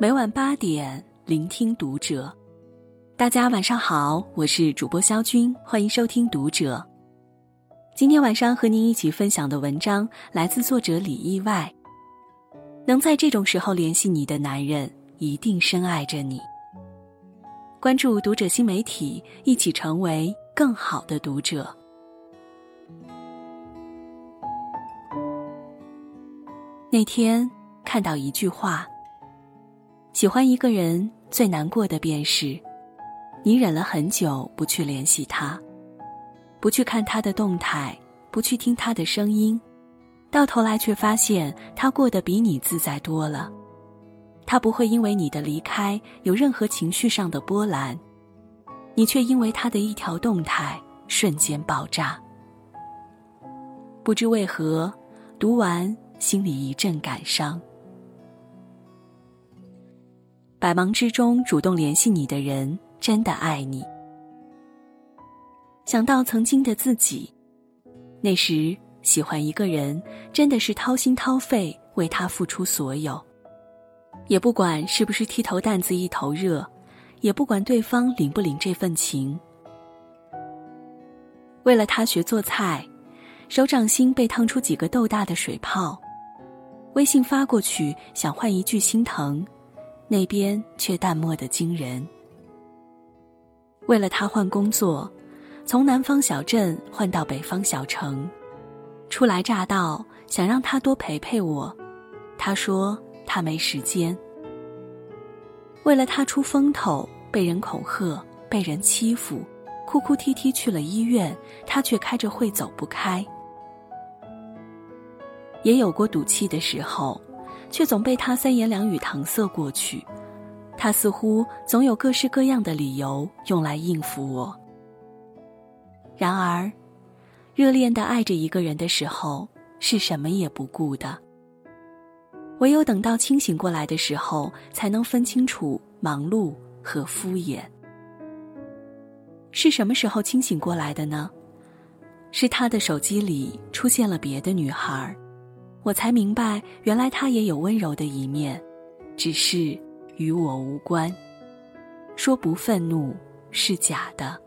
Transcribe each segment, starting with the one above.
每晚八点，聆听读者。大家晚上好，我是主播肖军，欢迎收听读者。今天晚上和您一起分享的文章来自作者李意外。能在这种时候联系你的男人，一定深爱着你。关注读者新媒体，一起成为更好的读者。那天看到一句话。喜欢一个人最难过的便是，你忍了很久不去联系他，不去看他的动态，不去听他的声音，到头来却发现他过得比你自在多了。他不会因为你的离开有任何情绪上的波澜，你却因为他的一条动态瞬间爆炸。不知为何，读完心里一阵感伤。百忙之中主动联系你的人，真的爱你。想到曾经的自己，那时喜欢一个人，真的是掏心掏肺为他付出所有，也不管是不是剃头担子一头热，也不管对方领不领这份情。为了他学做菜，手掌心被烫出几个豆大的水泡，微信发过去想换一句心疼。那边却淡漠的惊人。为了他换工作，从南方小镇换到北方小城，初来乍到，想让他多陪陪我，他说他没时间。为了他出风头，被人恐吓，被人欺负，哭哭啼啼去了医院，他却开着会走不开。也有过赌气的时候。却总被他三言两语搪塞过去，他似乎总有各式各样的理由用来应付我。然而，热恋的爱着一个人的时候，是什么也不顾的。唯有等到清醒过来的时候，才能分清楚忙碌和敷衍。是什么时候清醒过来的呢？是他的手机里出现了别的女孩我才明白，原来他也有温柔的一面，只是与我无关。说不愤怒是假的。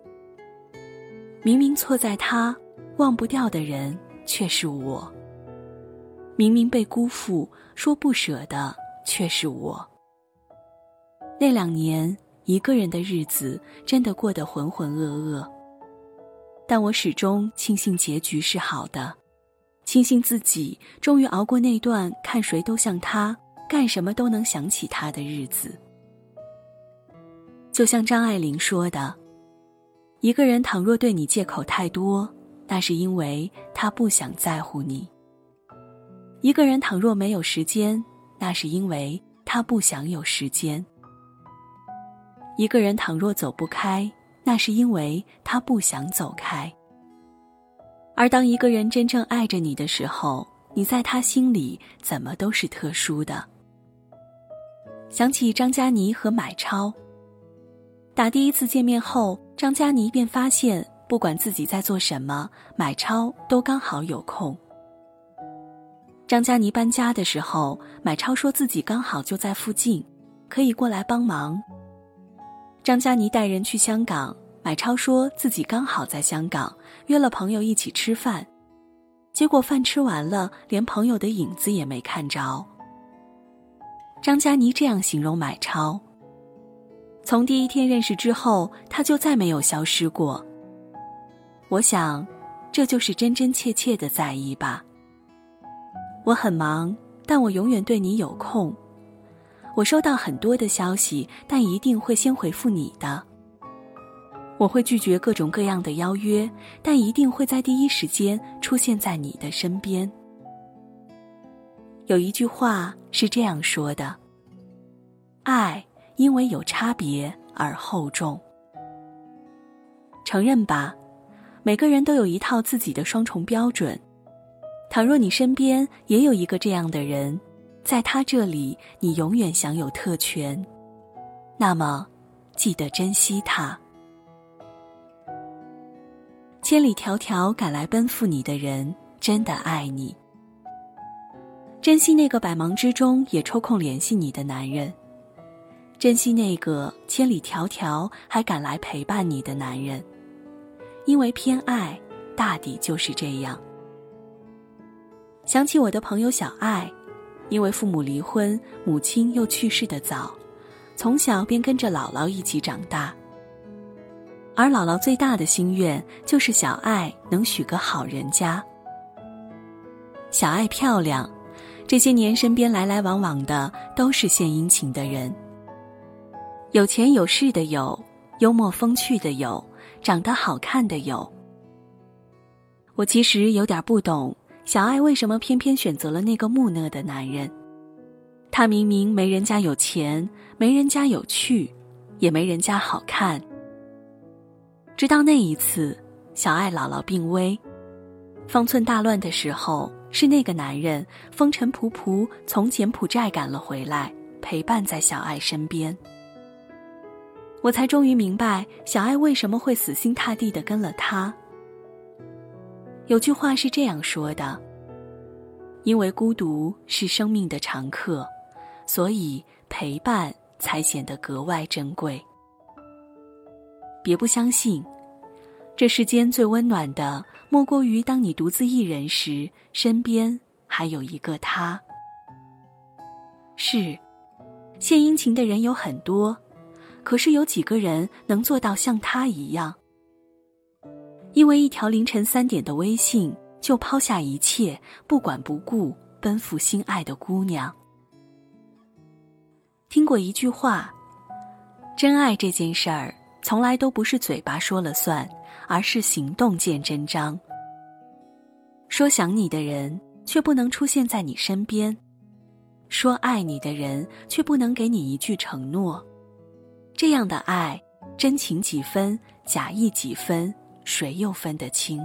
明明错在他，忘不掉的人却是我。明明被辜负，说不舍的却是我。那两年，一个人的日子真的过得浑浑噩噩，但我始终庆幸结局是好的。庆幸自己终于熬过那段看谁都像他，干什么都能想起他的日子。就像张爱玲说的：“一个人倘若对你借口太多，那是因为他不想在乎你；一个人倘若没有时间，那是因为他不想有时间；一个人倘若走不开，那是因为他不想走开。”而当一个人真正爱着你的时候，你在他心里怎么都是特殊的。想起张嘉倪和买超。打第一次见面后，张嘉倪便发现，不管自己在做什么，买超都刚好有空。张嘉倪搬家的时候，买超说自己刚好就在附近，可以过来帮忙。张嘉倪带人去香港。买超说自己刚好在香港，约了朋友一起吃饭，结果饭吃完了，连朋友的影子也没看着。张嘉倪这样形容买超：从第一天认识之后，他就再没有消失过。我想，这就是真真切切的在意吧。我很忙，但我永远对你有空。我收到很多的消息，但一定会先回复你的。我会拒绝各种各样的邀约，但一定会在第一时间出现在你的身边。有一句话是这样说的：“爱因为有差别而厚重。”承认吧，每个人都有一套自己的双重标准。倘若你身边也有一个这样的人，在他这里你永远享有特权，那么记得珍惜他。千里迢迢赶来奔赴你的人，真的爱你。珍惜那个百忙之中也抽空联系你的男人，珍惜那个千里迢迢还赶来陪伴你的男人，因为偏爱，大抵就是这样。想起我的朋友小爱，因为父母离婚，母亲又去世的早，从小便跟着姥姥一起长大。而姥姥最大的心愿就是小爱能娶个好人家。小爱漂亮，这些年身边来来往往的都是献殷勤的人。有钱有势的有，幽默风趣的有，长得好看的有。我其实有点不懂，小爱为什么偏偏选择了那个木讷的男人？他明明没人家有钱，没人家有趣，也没人家好看。直到那一次，小爱姥姥病危，方寸大乱的时候，是那个男人风尘仆仆从柬埔寨赶了回来，陪伴在小爱身边。我才终于明白，小爱为什么会死心塌地的跟了他。有句话是这样说的：“因为孤独是生命的常客，所以陪伴才显得格外珍贵。”别不相信，这世间最温暖的，莫过于当你独自一人时，身边还有一个他。是，献殷勤的人有很多。可是有几个人能做到像他一样？因为一条凌晨三点的微信，就抛下一切，不管不顾，奔赴心爱的姑娘。听过一句话：真爱这件事儿，从来都不是嘴巴说了算，而是行动见真章。说想你的人，却不能出现在你身边；说爱你的人，却不能给你一句承诺。这样的爱，真情几分，假意几分，谁又分得清？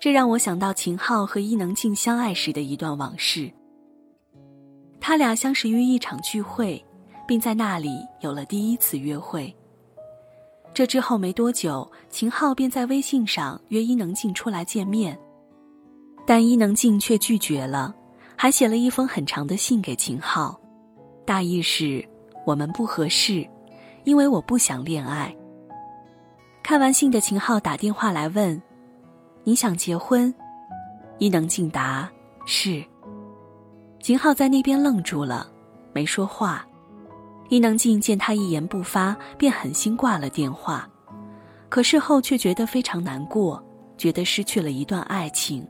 这让我想到秦昊和伊能静相爱时的一段往事。他俩相识于一场聚会，并在那里有了第一次约会。这之后没多久，秦昊便在微信上约伊能静出来见面，但伊能静却拒绝了，还写了一封很长的信给秦昊，大意是。我们不合适，因为我不想恋爱。看完信的秦昊打电话来问：“你想结婚？”伊能静答：“是。”秦昊在那边愣住了，没说话。伊能静见他一言不发，便狠心挂了电话。可事后却觉得非常难过，觉得失去了一段爱情，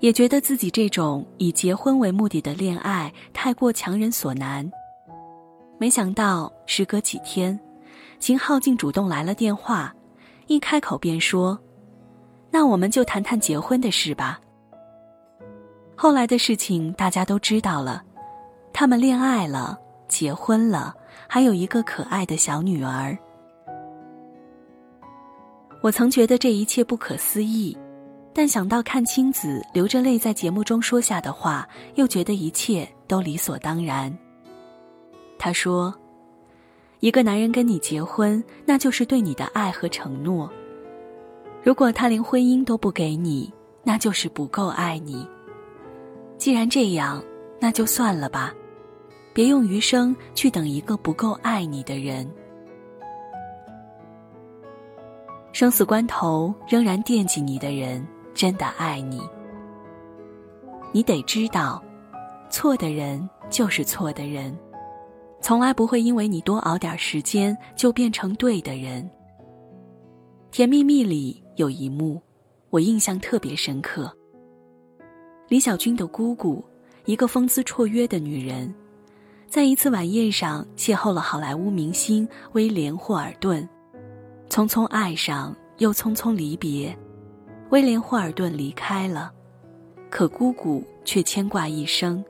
也觉得自己这种以结婚为目的的恋爱太过强人所难。没想到，时隔几天，秦昊竟主动来了电话，一开口便说：“那我们就谈谈结婚的事吧。”后来的事情大家都知道了，他们恋爱了，结婚了，还有一个可爱的小女儿。我曾觉得这一切不可思议，但想到阚清子流着泪在节目中说下的话，又觉得一切都理所当然。他说：“一个男人跟你结婚，那就是对你的爱和承诺。如果他连婚姻都不给你，那就是不够爱你。既然这样，那就算了吧，别用余生去等一个不够爱你的人。生死关头仍然惦记你的人，真的爱你。你得知道，错的人就是错的人。”从来不会因为你多熬点时间就变成对的人。《甜蜜蜜》里有一幕，我印象特别深刻。李小军的姑姑，一个风姿绰约的女人，在一次晚宴上邂逅了好莱坞明星威廉·霍尔顿，匆匆爱上又匆匆离别。威廉·霍尔顿离开了，可姑姑却牵挂一生，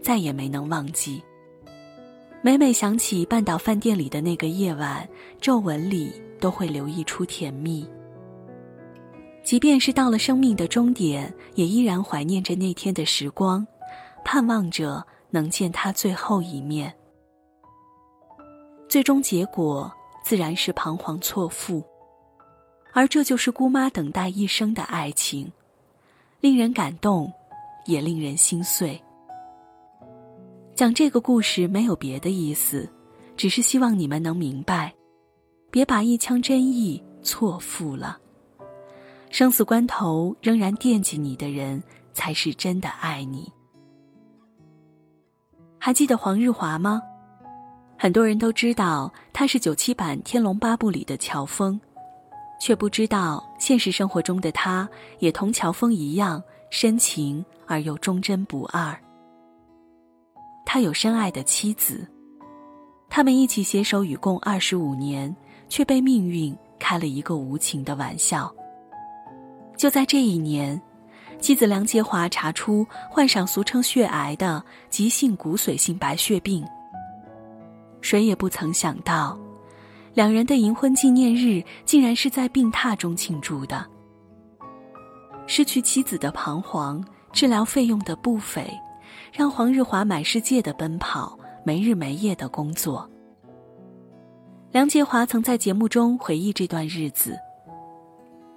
再也没能忘记。每每想起半岛饭店里的那个夜晚，皱纹里都会流溢出甜蜜。即便是到了生命的终点，也依然怀念着那天的时光，盼望着能见他最后一面。最终结果自然是彷徨错付，而这就是姑妈等待一生的爱情，令人感动，也令人心碎。讲这个故事没有别的意思，只是希望你们能明白，别把一腔真意错付了。生死关头仍然惦记你的人，才是真的爱你。还记得黄日华吗？很多人都知道他是九七版《天龙八部》里的乔峰，却不知道现实生活中的他也同乔峰一样深情而又忠贞不二。他有深爱的妻子，他们一起携手与共二十五年，却被命运开了一个无情的玩笑。就在这一年，妻子梁洁华查出患上俗称血癌的急性骨髓性白血病。谁也不曾想到，两人的银婚纪念日竟然是在病榻中庆祝的。失去妻子的彷徨，治疗费用的不菲，让黄日华满世界的奔跑，没日没夜的工作。梁洁华曾在节目中回忆这段日子。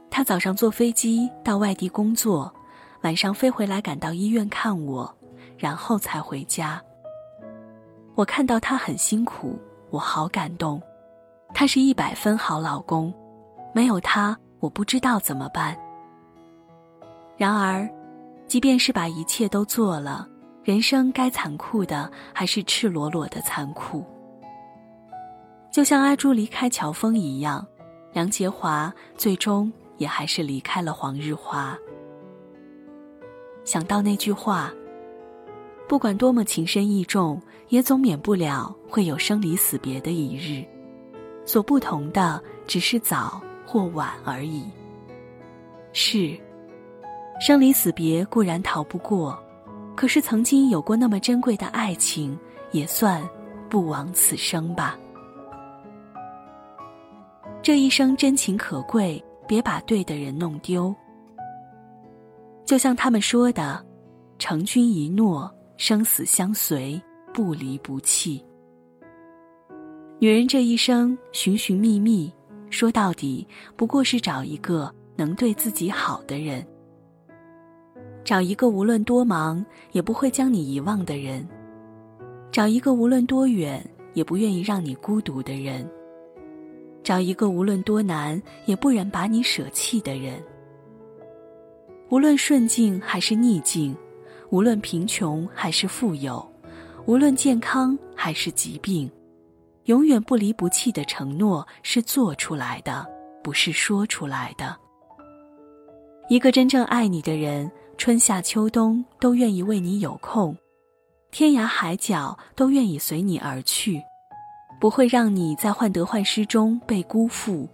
他早上坐飞机到外地工作，晚上飞回来赶到医院看我，然后才回家。我看到他很辛苦，我好感动。他是一百分好老公，没有他我不知道怎么办。然而，即便是把一切都做了，人生该残酷的还是赤裸裸的残酷。就像阿朱离开乔峰一样，梁洁华最终。也还是离开了黄日华。想到那句话，不管多么情深意重，也总免不了会有生离死别的一日。所不同的只是早或晚而已。是，生离死别固然逃不过，可是曾经有过那么珍贵的爱情，也算不枉此生吧。这一生真情可贵。别把对的人弄丢。就像他们说的：“成君一诺，生死相随，不离不弃。”女人这一生寻寻觅觅，说到底不过是找一个能对自己好的人，找一个无论多忙也不会将你遗忘的人，找一个无论多远也不愿意让你孤独的人。找一个无论多难也不忍把你舍弃的人。无论顺境还是逆境，无论贫穷还是富有，无论健康还是疾病，永远不离不弃的承诺是做出来的，不是说出来的。一个真正爱你的人，春夏秋冬都愿意为你有空，天涯海角都愿意随你而去。不会让你在患得患失中被辜负，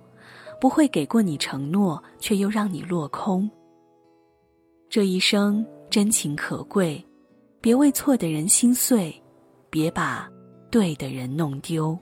不会给过你承诺却又让你落空。这一生真情可贵，别为错的人心碎，别把对的人弄丢。